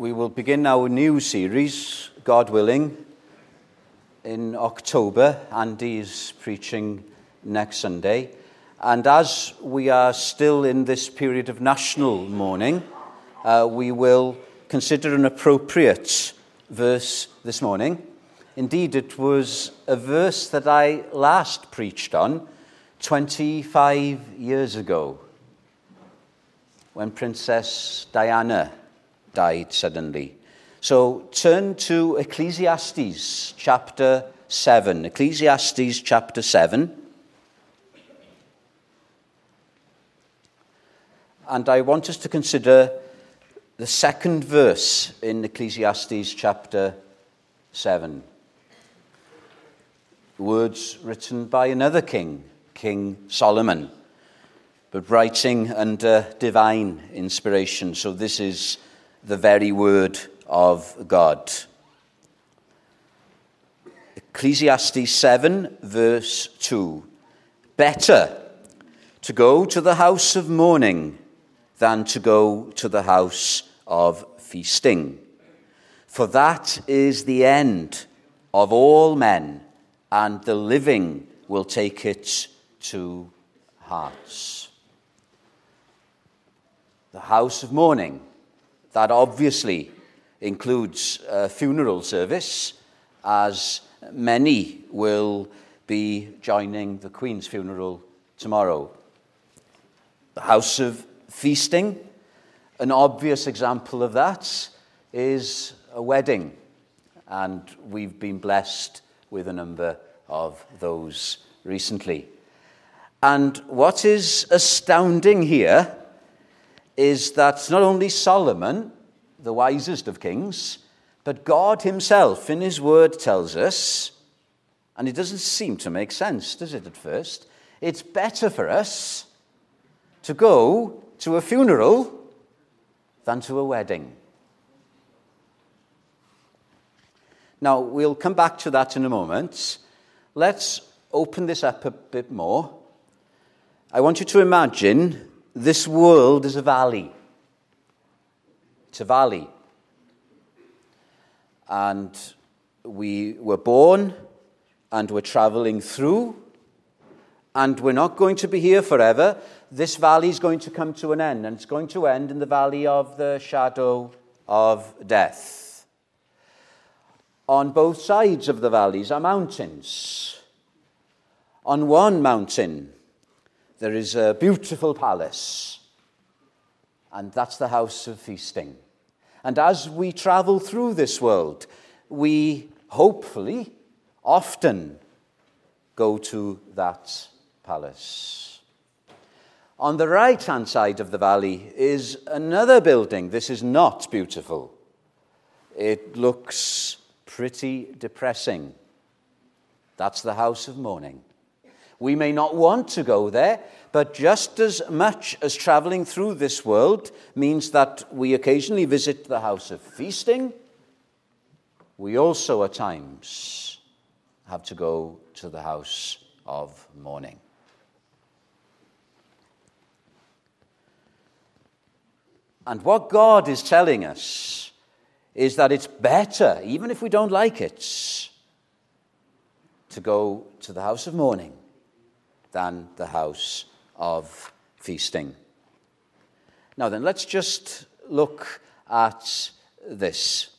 we will begin our new series, God willing, in October. Andy is preaching next Sunday. And as we are still in this period of national mourning, uh, we will consider an appropriate verse this morning. Indeed, it was a verse that I last preached on 25 years ago when Princess Diana died suddenly. So turn to Ecclesiastes chapter 7. Ecclesiastes chapter 7. And I want us to consider the second verse in Ecclesiastes chapter 7. Words written by another king, King Solomon, but writing under divine inspiration. So this is the very word of God. Ecclesiastes 7, verse 2. Better to go to the house of mourning than to go to the house of feasting. For that is the end of all men, and the living will take it to hearts. The house of mourning that obviously includes a funeral service, as many will be joining the Queen's funeral tomorrow. The house of feasting, an obvious example of that is a wedding, and we've been blessed with a number of those recently. And what is astounding here is that not only Solomon, the wisest of kings, but God Himself in His Word tells us, and it doesn't seem to make sense, does it, at first? It's better for us to go to a funeral than to a wedding. Now, we'll come back to that in a moment. Let's open this up a bit more. I want you to imagine this world is a valley. It's a valley. And we were born and we're traveling through, and we're not going to be here forever. This valley is going to come to an end, and it's going to end in the valley of the shadow of death. On both sides of the valleys are mountains. On one mountain, there is a beautiful palace, and that's the house of feasting. And as we travel through this world, we hopefully often go to that palace. On the right hand side of the valley is another building. This is not beautiful. It looks pretty depressing. That's the house of mourning. We may not want to go there, but just as much as traveling through this world means that we occasionally visit the house of feasting, we also at times have to go to the house of mourning. And what God is telling us is that it's better, even if we don't like it, to go to the house of mourning than the house of feasting. Now, then, let's just look at this.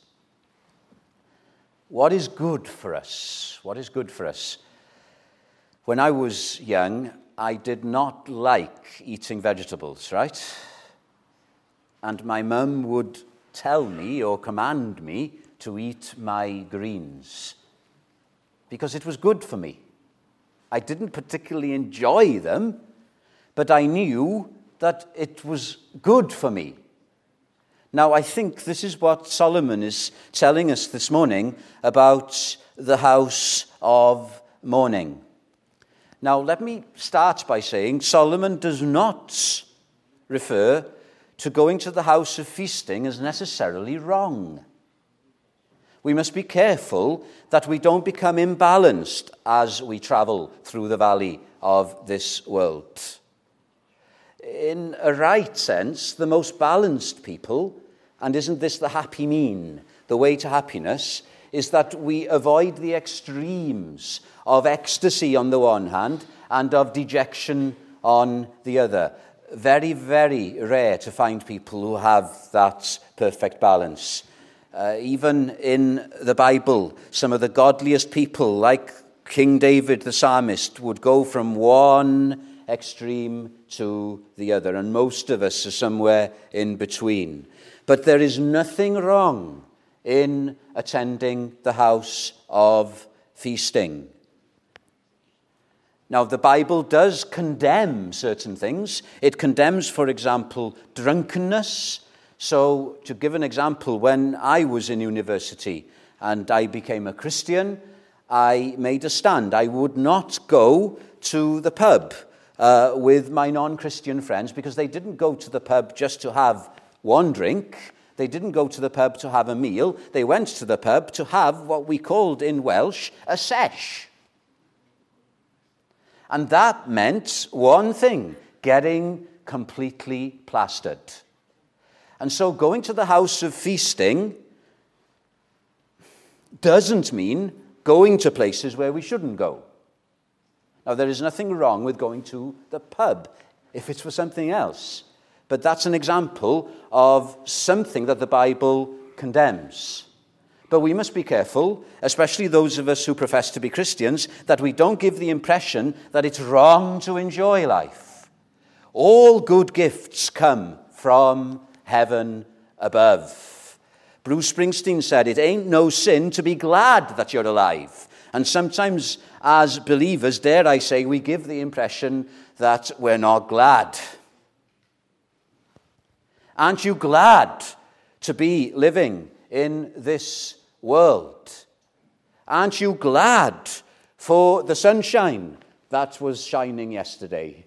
What is good for us? What is good for us? When I was young, I did not like eating vegetables, right? And my mum would tell me or command me to eat my greens because it was good for me. I didn't particularly enjoy them, but I knew that it was good for me. Now, I think this is what Solomon is telling us this morning about the house of mourning. Now, let me start by saying Solomon does not refer to going to the house of feasting as necessarily wrong we must be careful that we don't become imbalanced as we travel through the valley of this world. In a right sense, the most balanced people and isn't this the happy mean? The way to happiness is that we avoid the extremes of ecstasy on the one hand and of dejection on the other. Very, very rare to find people who have that perfect balance. Uh, even in the Bible, some of the godliest people, like King David the psalmist, would go from one extreme to the other, and most of us are somewhere in between. But there is nothing wrong in attending the house of feasting. Now, the Bible does condemn certain things. It condemns, for example, drunkenness. So, to give an example, when I was in university and I became a Christian, I made a stand. I would not go to the pub uh, with my non Christian friends because they didn't go to the pub just to have one drink. They didn't go to the pub to have a meal. They went to the pub to have what we called in Welsh a sesh. And that meant one thing getting completely plastered. And so going to the house of feasting doesn't mean going to places where we shouldn't go. Now, there is nothing wrong with going to the pub if it's for something else. But that's an example of something that the Bible condemns. But we must be careful, especially those of us who profess to be Christians, that we don't give the impression that it's wrong to enjoy life. All good gifts come from heaven above. Bruce Springsteen said, It ain't no sin to be glad that you're alive. And sometimes, as believers, dare I say, we give the impression that we're not glad. Aren't you glad to be living in this world? Aren't you glad for the sunshine that was shining yesterday?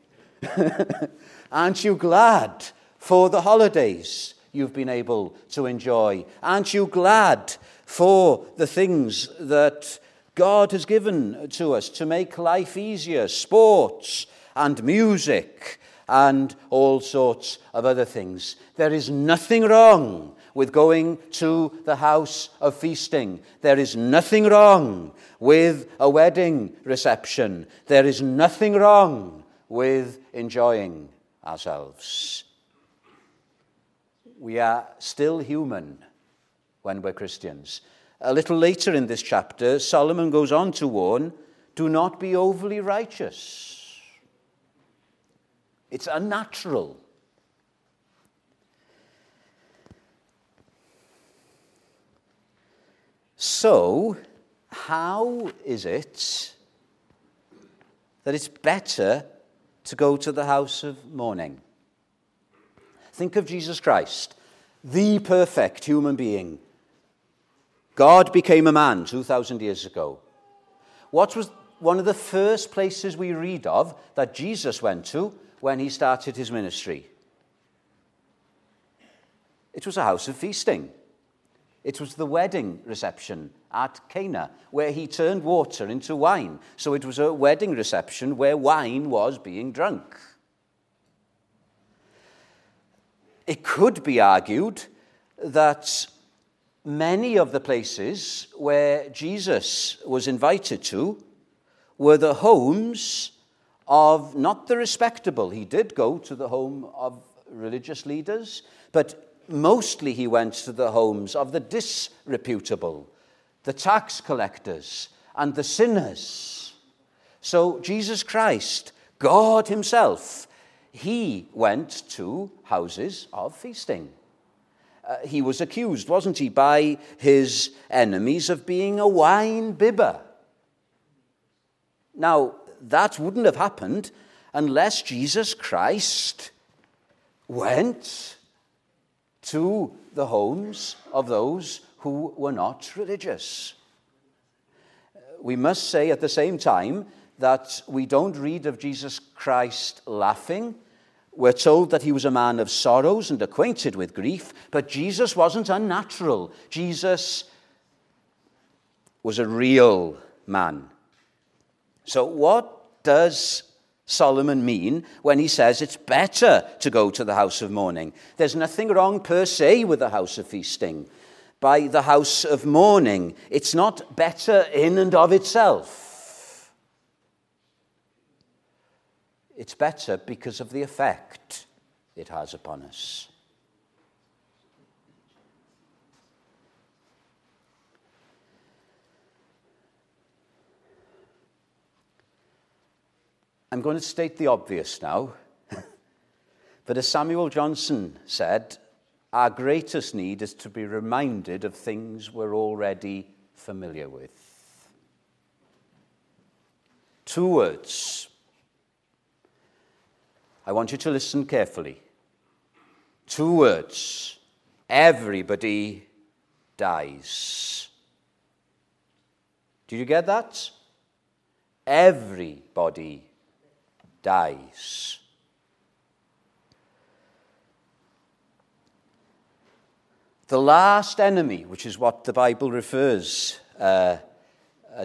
Aren't you glad for the holidays you've been able to enjoy? Aren't you glad for the things that God has given to us to make life easier, sports and music and all sorts of other things. There is nothing wrong with going to the house of feasting. There is nothing wrong with a wedding reception. There is nothing wrong with enjoying ourselves. We are still human when we're Christians. A little later in this chapter, Solomon goes on to warn do not be overly righteous. It's unnatural. So, how is it that it's better to go to the house of mourning? Think of Jesus Christ, the perfect human being God became a man 2,000 years ago. What was one of the first places we read of that Jesus went to when he started his ministry? It was a house of feasting. It was the wedding reception at Cana, where he turned water into wine. So it was a wedding reception where wine was being drunk. It could be argued that many of the places where Jesus was invited to were the homes of not the respectable. He did go to the home of religious leaders, but mostly he went to the homes of the disreputable, the tax collectors, and the sinners. So Jesus Christ, God Himself, He went to houses of feasting uh, he was accused, wasn't he, by his enemies of being a wine bibber. Now, that wouldn't have happened unless Jesus Christ went to the homes of those who were not religious. We must say at the same time that we don't read of Jesus Christ laughing we're told that he was a man of sorrows and acquainted with grief, but Jesus wasn't unnatural. Jesus was a real man. So, what does Solomon mean when he says it's better to go to the house of mourning? There's nothing wrong per se with the house of feasting. By the house of mourning, it's not better in and of itself. It's better because of the effect it has upon us. I'm going to state the obvious now. but as Samuel Johnson said, our greatest need is to be reminded of things we're already familiar with. Two words. I want you to listen carefully. Two words. Everybody dies. Did you get that? Everybody dies. The last enemy, which is what the Bible refers uh,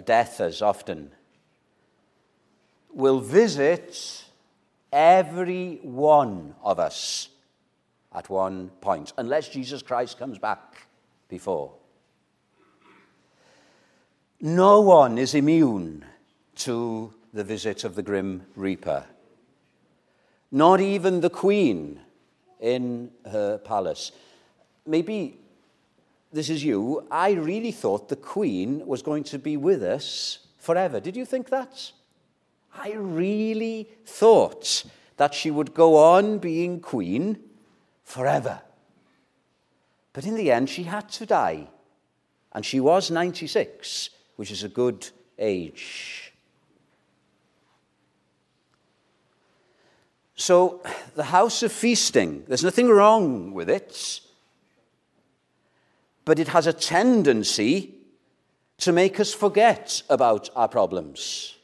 death as often, will visit every one of us at one point, unless Jesus Christ comes back before. No one is immune to the visit of the grim reaper. Not even the queen in her palace. Maybe this is you. I really thought the queen was going to be with us forever. Did you think that? I really thought that she would go on being queen forever. But in the end, she had to die. And she was 96, which is a good age. So, the house of feasting, there's nothing wrong with it, but it has a tendency to make us forget about our problems.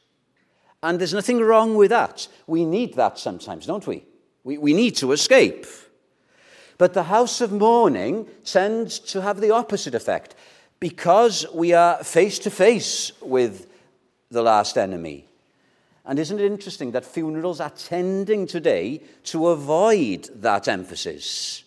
And there's nothing wrong with that. We need that sometimes, don't we? We, we need to escape. But the house of mourning tends to have the opposite effect because we are face to face with the last enemy. And isn't it interesting that funerals are tending today to avoid that emphasis?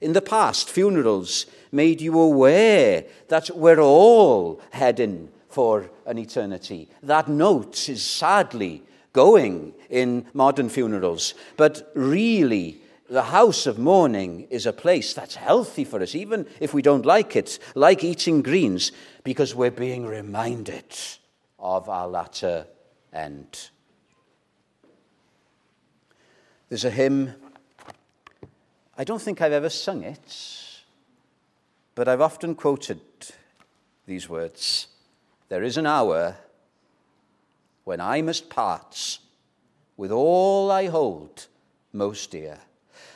In the past, funerals made you aware that we're all heading for an eternity. That note is sadly going in modern funerals. But really, the house of mourning is a place that's healthy for us, even if we don't like it, like eating greens, because we're being reminded of our latter end. There's a hymn, I don't think I've ever sung it, but I've often quoted these words There is an hour when I must part with all I hold most dear.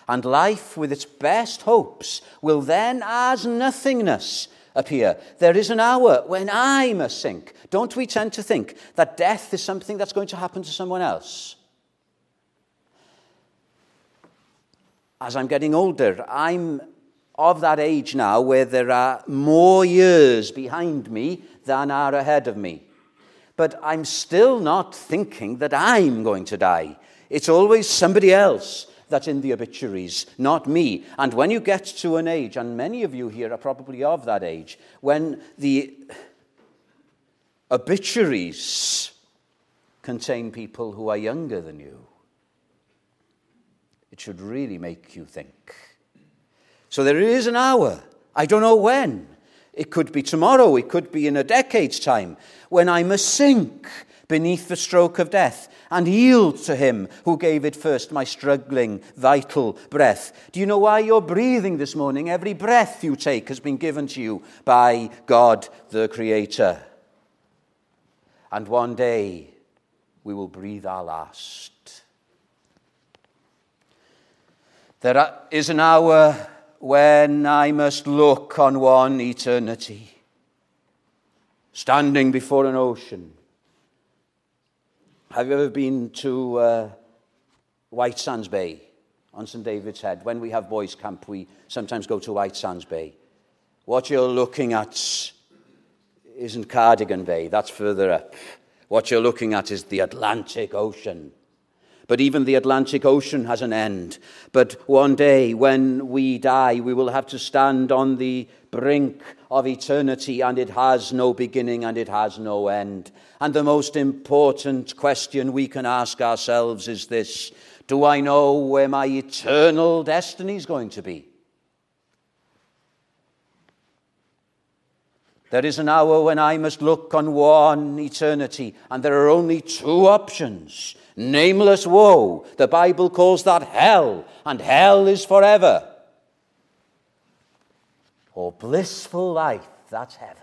And life, with its best hopes, will then as nothingness appear. There is an hour when I must sink. Don't we tend to think that death is something that's going to happen to someone else? As I'm getting older, I'm of that age now where there are more years behind me than are ahead of me. But I'm still not thinking that I'm going to die. It's always somebody else that's in the obituaries, not me. And when you get to an age, and many of you here are probably of that age, when the obituaries contain people who are younger than you, it should really make you think. So there is an hour. I don't know when. It could be tomorrow, it could be in a decade's time, when I must sink beneath the stroke of death and yield to him who gave it first, my struggling, vital breath. Do you know why you're breathing this morning? Every breath you take has been given to you by God the Creator. And one day we will breathe our last. There is an hour when I must look on one eternity, standing before an ocean have you ever been to uh, White Sands Bay on St. David's Head? When we have boys' camp, we sometimes go to White Sands Bay. What you're looking at isn't Cardigan Bay, that's further up. What you're looking at is the Atlantic Ocean. But even the Atlantic Ocean has an end. But one day, when we die, we will have to stand on the brink of eternity, and it has no beginning and it has no end. And the most important question we can ask ourselves is this Do I know where my eternal destiny is going to be? There is an hour when I must look on one eternity, and there are only two options nameless woe. The Bible calls that hell, and hell is forever. Or blissful life, that's heaven.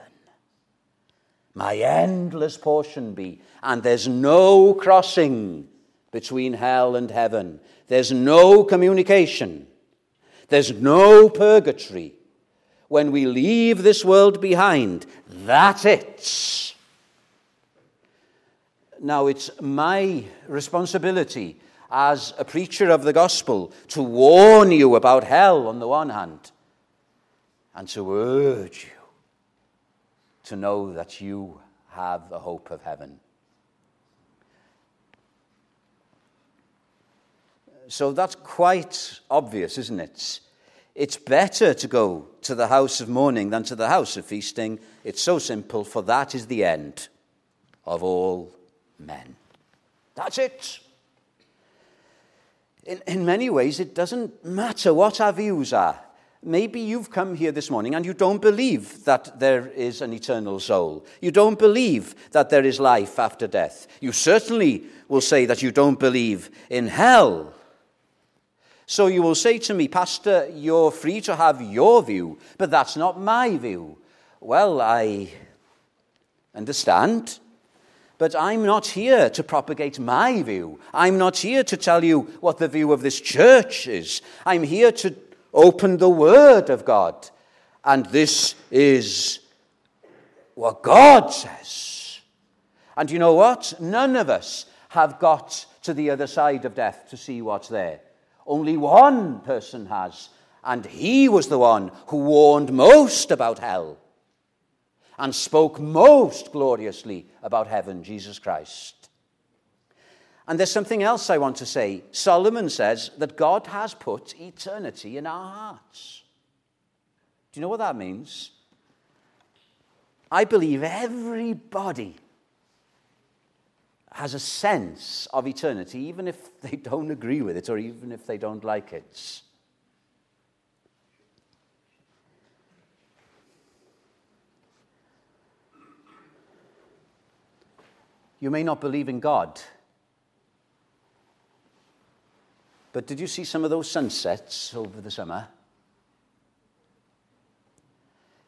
My endless portion be, and there's no crossing between hell and heaven. There's no communication. There's no purgatory. When we leave this world behind, that's it. Now, it's my responsibility as a preacher of the gospel to warn you about hell on the one hand and to urge you to know that you have the hope of heaven. So that's quite obvious, isn't it? It's better to go to the house of mourning than to the house of feasting. It's so simple, for that is the end of all men. That's it. In, in many ways, it doesn't matter what our views are. Maybe you've come here this morning and you don't believe that there is an eternal soul. You don't believe that there is life after death. You certainly will say that you don't believe in hell. So you will say to me, Pastor, you're free to have your view, but that's not my view. Well, I understand. But I'm not here to propagate my view. I'm not here to tell you what the view of this church is. I'm here to open the Word of God. And this is what God says. And you know what? None of us have got to the other side of death to see what's there. Only one person has. And he was the one who warned most about hell and spoke most gloriously about heaven, Jesus Christ. And there's something else I want to say. Solomon says that God has put eternity in our hearts. Do you know what that means? I believe everybody has a sense of eternity, even if they don't agree with it or even if they don't like it. You may not believe in God. But did you see some of those sunsets over the summer?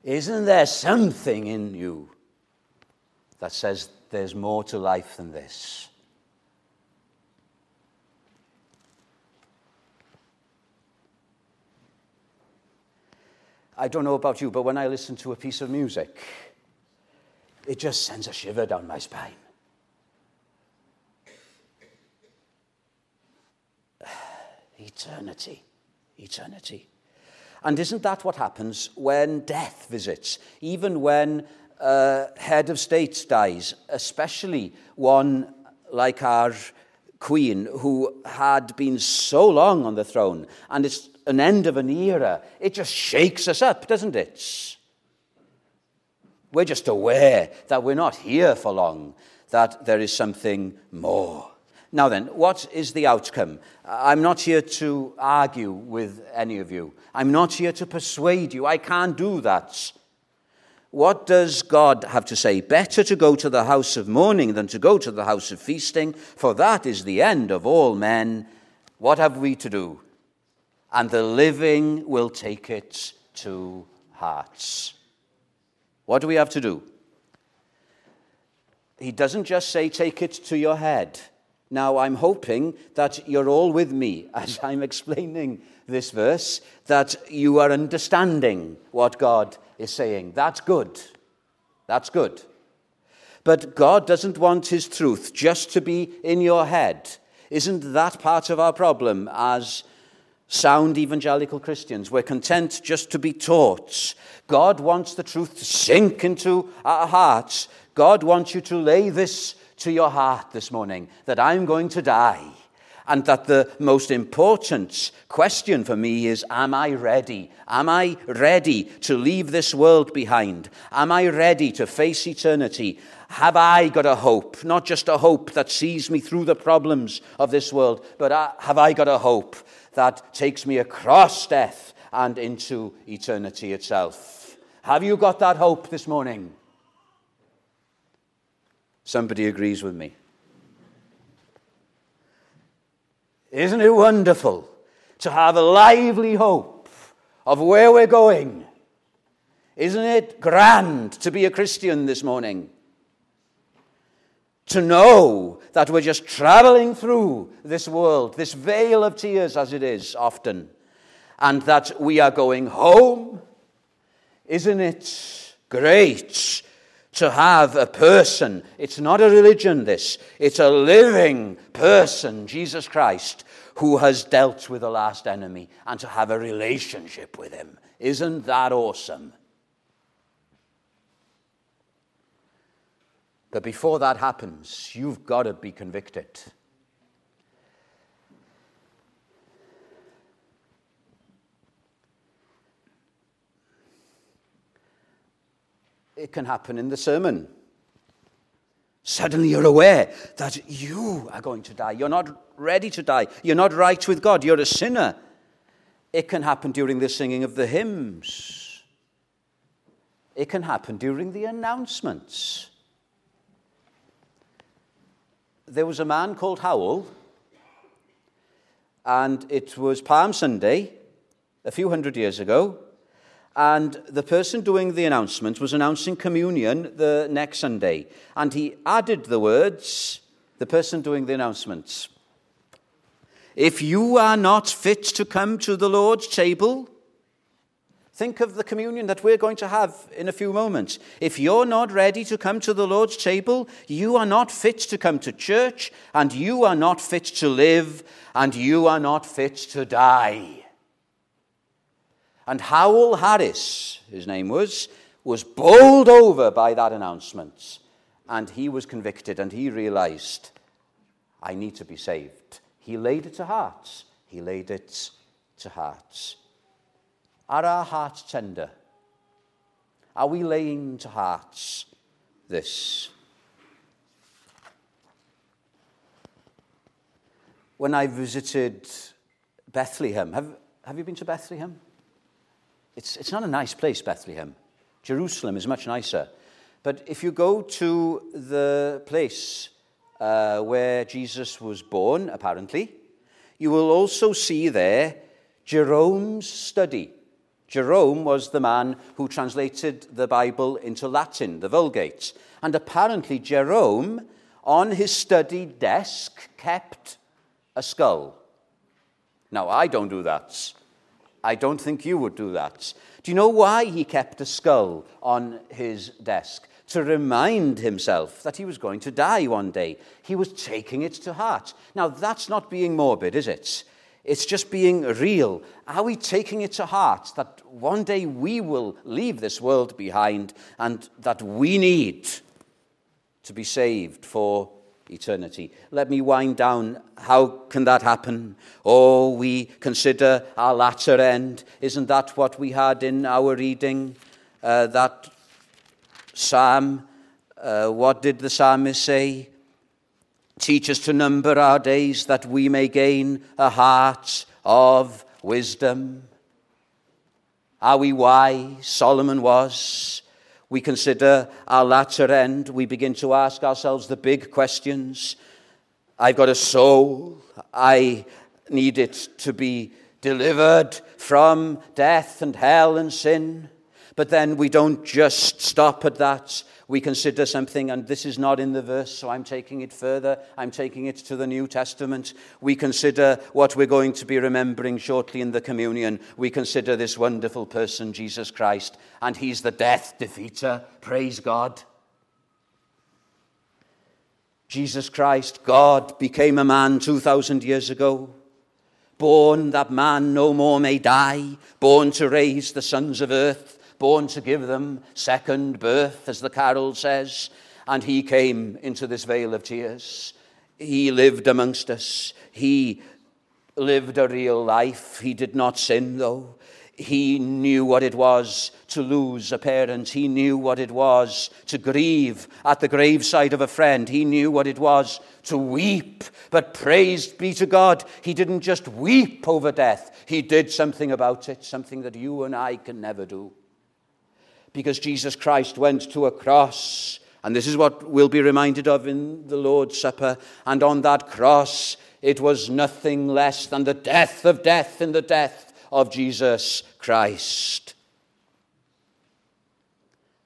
Isn't there something in you that says there's more to life than this? I don't know about you, but when I listen to a piece of music, it just sends a shiver down my spine. Eternity. Eternity. And isn't that what happens when death visits? Even when a head of state dies, especially one like our queen who had been so long on the throne, and it's an end of an era, it just shakes us up, doesn't it? We're just aware that we're not here for long, that there is something more. Now then, what is the outcome? I'm not here to argue with any of you. I'm not here to persuade you. I can't do that. What does God have to say? Better to go to the house of mourning than to go to the house of feasting, for that is the end of all men. What have we to do? And the living will take it to hearts. What do we have to do? He doesn't just say, take it to your head. Now, I'm hoping that you're all with me as I'm explaining this verse, that you are understanding what God is saying. That's good. That's good. But God doesn't want His truth just to be in your head. Isn't that part of our problem as sound evangelical Christians? We're content just to be taught. God wants the truth to sink into our hearts. God wants you to lay this to your heart this morning that I'm going to die and that the most important question for me is Am I ready? Am I ready to leave this world behind? Am I ready to face eternity? Have I got a hope? Not just a hope that sees me through the problems of this world, but uh, have I got a hope that takes me across death and into eternity itself? Have you got that hope this morning? Somebody agrees with me. Isn't it wonderful to have a lively hope of where we're going? Isn't it grand to be a Christian this morning? To know that we're just traveling through this world, this vale of tears as it is often, and that we are going home. Isn't it great to have a person. It's not a religion, this. It's a living person, Jesus Christ, who has dealt with the last enemy and to have a relationship with him. Isn't that awesome? But before that happens, you've got to be convicted. It can happen in the sermon. Suddenly you're aware that you are going to die. You're not ready to die. You're not right with God. You're a sinner. It can happen during the singing of the hymns. It can happen during the announcements. There was a man called Howell, and it was Palm Sunday a few hundred years ago. And the person doing the announcement was announcing communion the next Sunday. And he added the words, the person doing the announcements. If you are not fit to come to the Lord's table, think of the communion that we're going to have in a few moments. If you're not ready to come to the Lord's table, you are not fit to come to church, and you are not fit to live, and you are not fit to die. And Howell Harris, his name was, was bowled over by that announcement. And he was convicted and he realized, I need to be saved. He laid it to heart. He laid it to heart. Are our hearts tender? Are we laying to hearts this? When I visited Bethlehem, have, have you been to Bethlehem? It's, it's not a nice place, Bethlehem. Jerusalem is much nicer. But if you go to the place uh, where Jesus was born, apparently, you will also see there Jerome's study. Jerome was the man who translated the Bible into Latin, the Vulgate. And apparently, Jerome, on his study desk, kept a skull. Now, I don't do that. I don't think you would do that. Do you know why he kept a skull on his desk? To remind himself that he was going to die one day. He was taking it to heart. Now, that's not being morbid, is it? It's just being real. Are we taking it to heart that one day we will leave this world behind and that we need to be saved for eternity. Let me wind down. How can that happen? Oh, we consider our latter end. Isn't that what we had in our reading? Uh, that psalm. Uh, what did the psalmist say? Teach us to number our days that we may gain a heart of wisdom. Are we wise? Solomon was we consider our latter end, we begin to ask ourselves the big questions. I've got a soul. I need it to be delivered from death and hell and sin. But then we don't just stop at that we consider something, and this is not in the verse, so I'm taking it further. I'm taking it to the New Testament. We consider what we're going to be remembering shortly in the communion. We consider this wonderful person, Jesus Christ, and he's the death defeater. Praise God. Jesus Christ, God, became a man 2,000 years ago. Born that man no more may die, born to raise the sons of earth born to give them second birth, as the carol says. and he came into this vale of tears. He lived amongst us. He lived a real life. He did not sin, though. He knew what it was to lose a parent. He knew what it was to grieve at the graveside of a friend. He knew what it was to weep. But praised be to God, he didn't just weep over death. He did something about it, something that you and I can never do. Because Jesus Christ went to a cross, and this is what we'll be reminded of in the Lord's Supper. And on that cross, it was nothing less than the death of death in the death of Jesus Christ.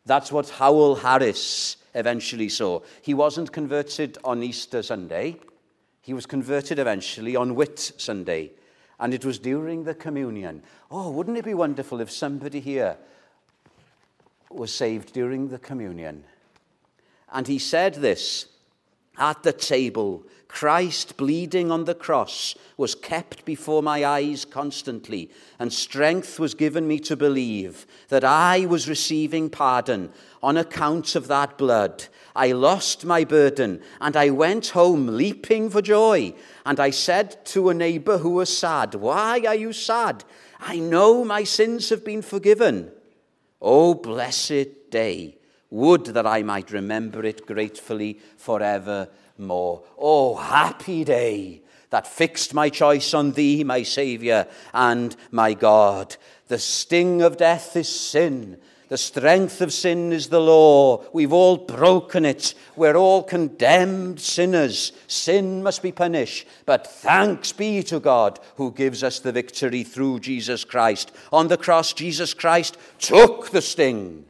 That's what Howell Harris eventually saw. He wasn't converted on Easter Sunday, he was converted eventually on Whit Sunday. And it was during the communion. Oh, wouldn't it be wonderful if somebody here was saved during the communion? And he said this at the table Christ bleeding on the cross was kept before my eyes constantly, and strength was given me to believe that I was receiving pardon on account of that blood. I lost my burden, and I went home leaping for joy. And I said to a neighbor who was sad, Why are you sad? I know my sins have been forgiven. Oh, blessed day! Would that I might remember it gratefully forever more. Oh, happy day that fixed my choice on thee, my Saviour and my God. The sting of death is sin. The strength of sin is the law. We've all broken it. We're all condemned sinners. Sin must be punished. But thanks be to God who gives us the victory through Jesus Christ. On the cross, Jesus Christ took the sting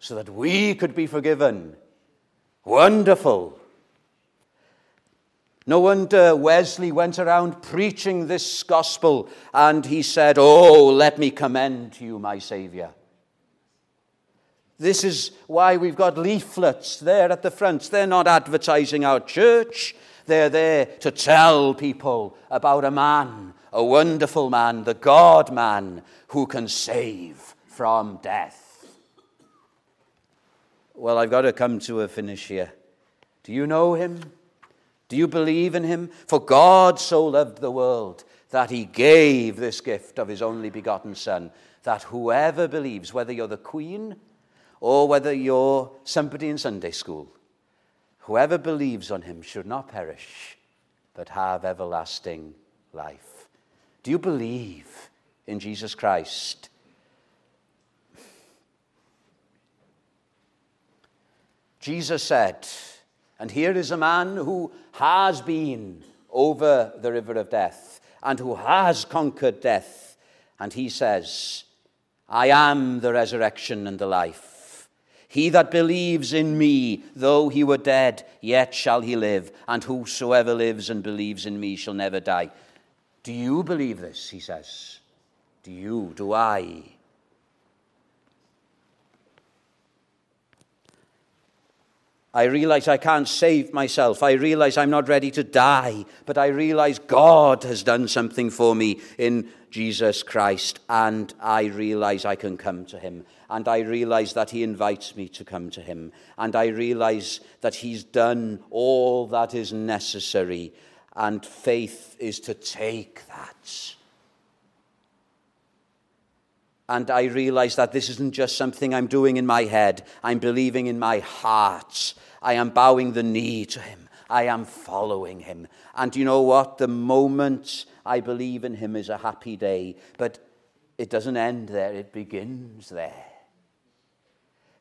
so that we could be forgiven. Wonderful. No wonder Wesley went around preaching this gospel and he said, Oh, let me commend to you my Saviour. This is why we've got leaflets there at the front. They're not advertising our church, they're there to tell people about a man, a wonderful man, the God man who can save from death. Well, I've got to come to a finish here. Do you know him? Do you believe in him? For God so loved the world that he gave this gift of his only begotten Son, that whoever believes, whether you're the Queen or whether you're somebody in Sunday school, whoever believes on him should not perish, but have everlasting life. Do you believe in Jesus Christ? Jesus said, and here is a man who has been over the river of death and who has conquered death. And he says, I am the resurrection and the life. He that believes in me, though he were dead, yet shall he live. And whosoever lives and believes in me shall never die. Do you believe this? He says. Do you? Do I? I realize I can't save myself. I realize I'm not ready to die. But I realize God has done something for me in Jesus Christ. And I realize I can come to Him. And I realize that He invites me to come to Him. And I realize that He's done all that is necessary. And faith is to take that. And I realize that this isn't just something I'm doing in my head, I'm believing in my heart I am bowing the knee to him. I am following him. And you know what? The moment I believe in him is a happy day. But it doesn't end there, it begins there.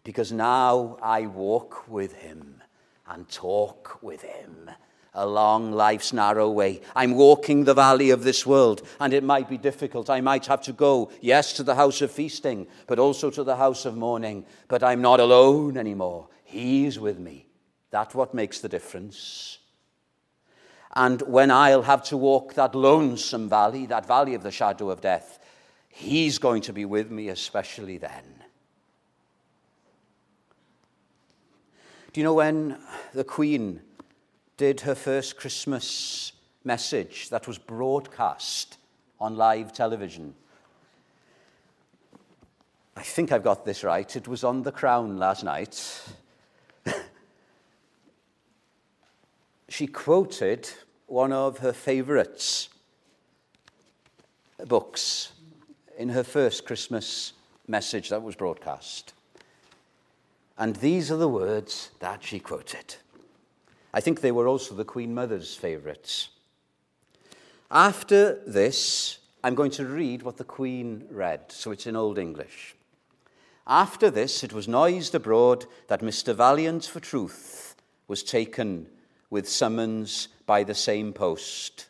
Because now I walk with him and talk with him along life's narrow way. I'm walking the valley of this world, and it might be difficult. I might have to go, yes, to the house of feasting, but also to the house of mourning. But I'm not alone anymore. He's with me. That's what makes the difference. And when I'll have to walk that lonesome valley, that valley of the shadow of death, He's going to be with me, especially then. Do you know when the Queen did her first Christmas message that was broadcast on live television? I think I've got this right. It was on The Crown last night. she quoted one of her favourites books in her first Christmas message that was broadcast. And these are the words that she quoted. I think they were also the Queen Mother's favourites. After this, I'm going to read what the Queen read, so it's in Old English. After this, it was noised abroad that Mr. Valiant for Truth was taken with summons by the same post.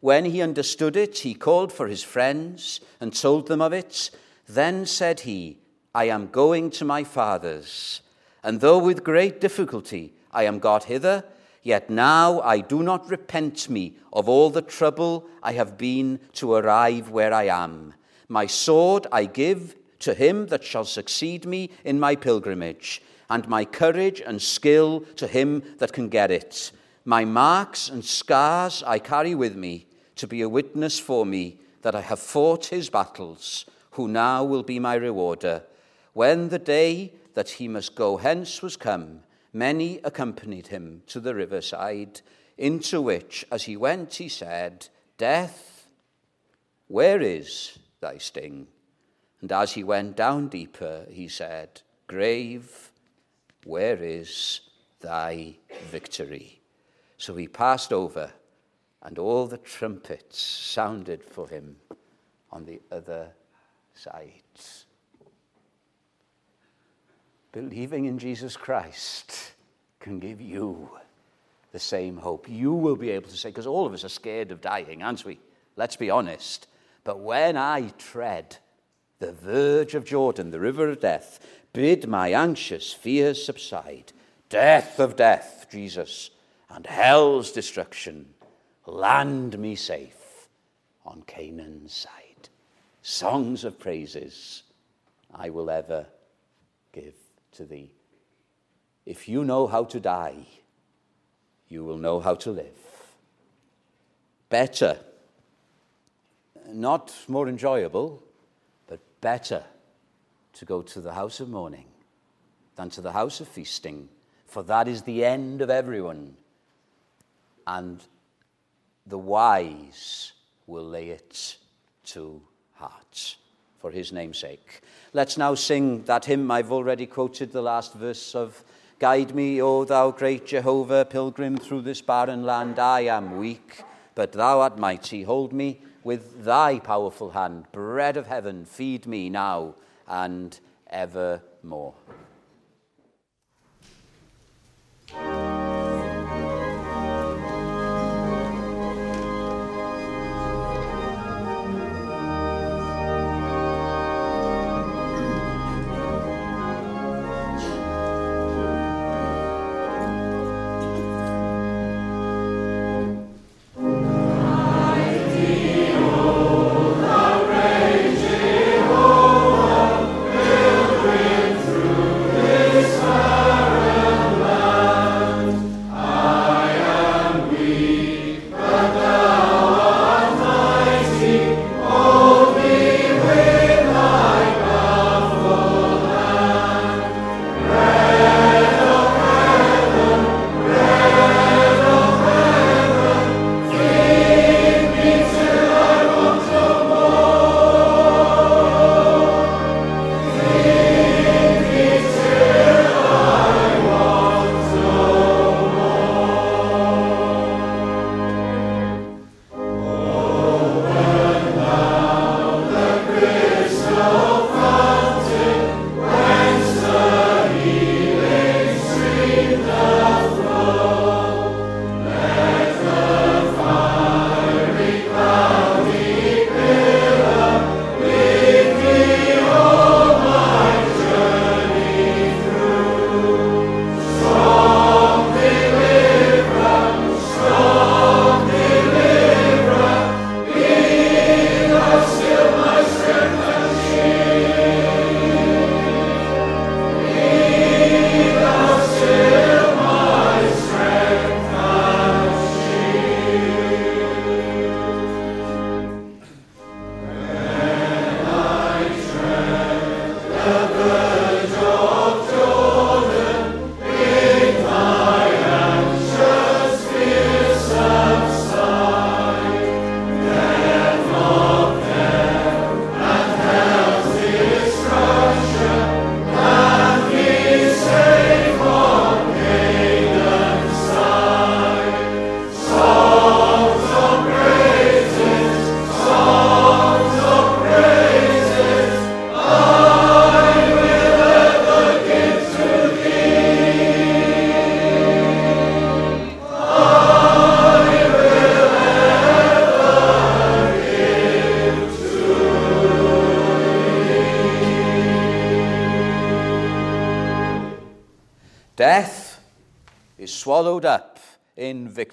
When he understood it, he called for his friends and told them of it. Then said he, I am going to my father's, and though with great difficulty I am got hither, yet now I do not repent me of all the trouble I have been to arrive where I am. My sword I give to him that shall succeed me in my pilgrimage, and my courage and skill to him that can get it. My marks and scars I carry with me to be a witness for me that I have fought his battles, who now will be my rewarder. When the day that he must go hence was come, many accompanied him to the riverside, into which, as he went, he said, Death, where is thy sting? And as he went down deeper, he said, Grave, where is thy victory? So he passed over, and all the trumpets sounded for him on the other side. Believing in Jesus Christ can give you the same hope. You will be able to say, because all of us are scared of dying, aren't we? Let's be honest. But when I tread the verge of Jordan, the river of death, bid my anxious fears subside. Death of death, Jesus, and hell's destruction, land me safe on Canaan's side. Songs of praises I will ever to thee. If you know how to die, you will know how to live. Better, not more enjoyable, but better to go to the house of mourning than to the house of feasting, for that is the end of everyone. And the wise will lay it to heart for his name's sake. Let's now sing that hymn I've already quoted, the last verse of Guide me, O thou great Jehovah, pilgrim through this barren land. I am weak, but thou art mighty. Hold me with thy powerful hand. Bread of heaven, feed me now and evermore.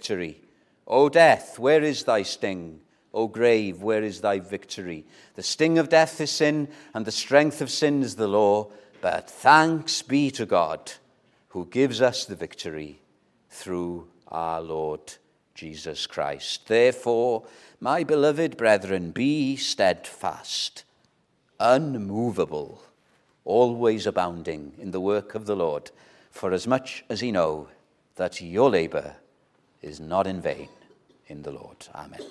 Victory. O death, where is thy sting? O grave, where is thy victory? The sting of death is sin, and the strength of sin is the law. But thanks be to God who gives us the victory through our Lord Jesus Christ. Therefore, my beloved brethren, be steadfast, unmovable, always abounding in the work of the Lord, for as much as ye know that your labor is not in vain in the Lord. Amen.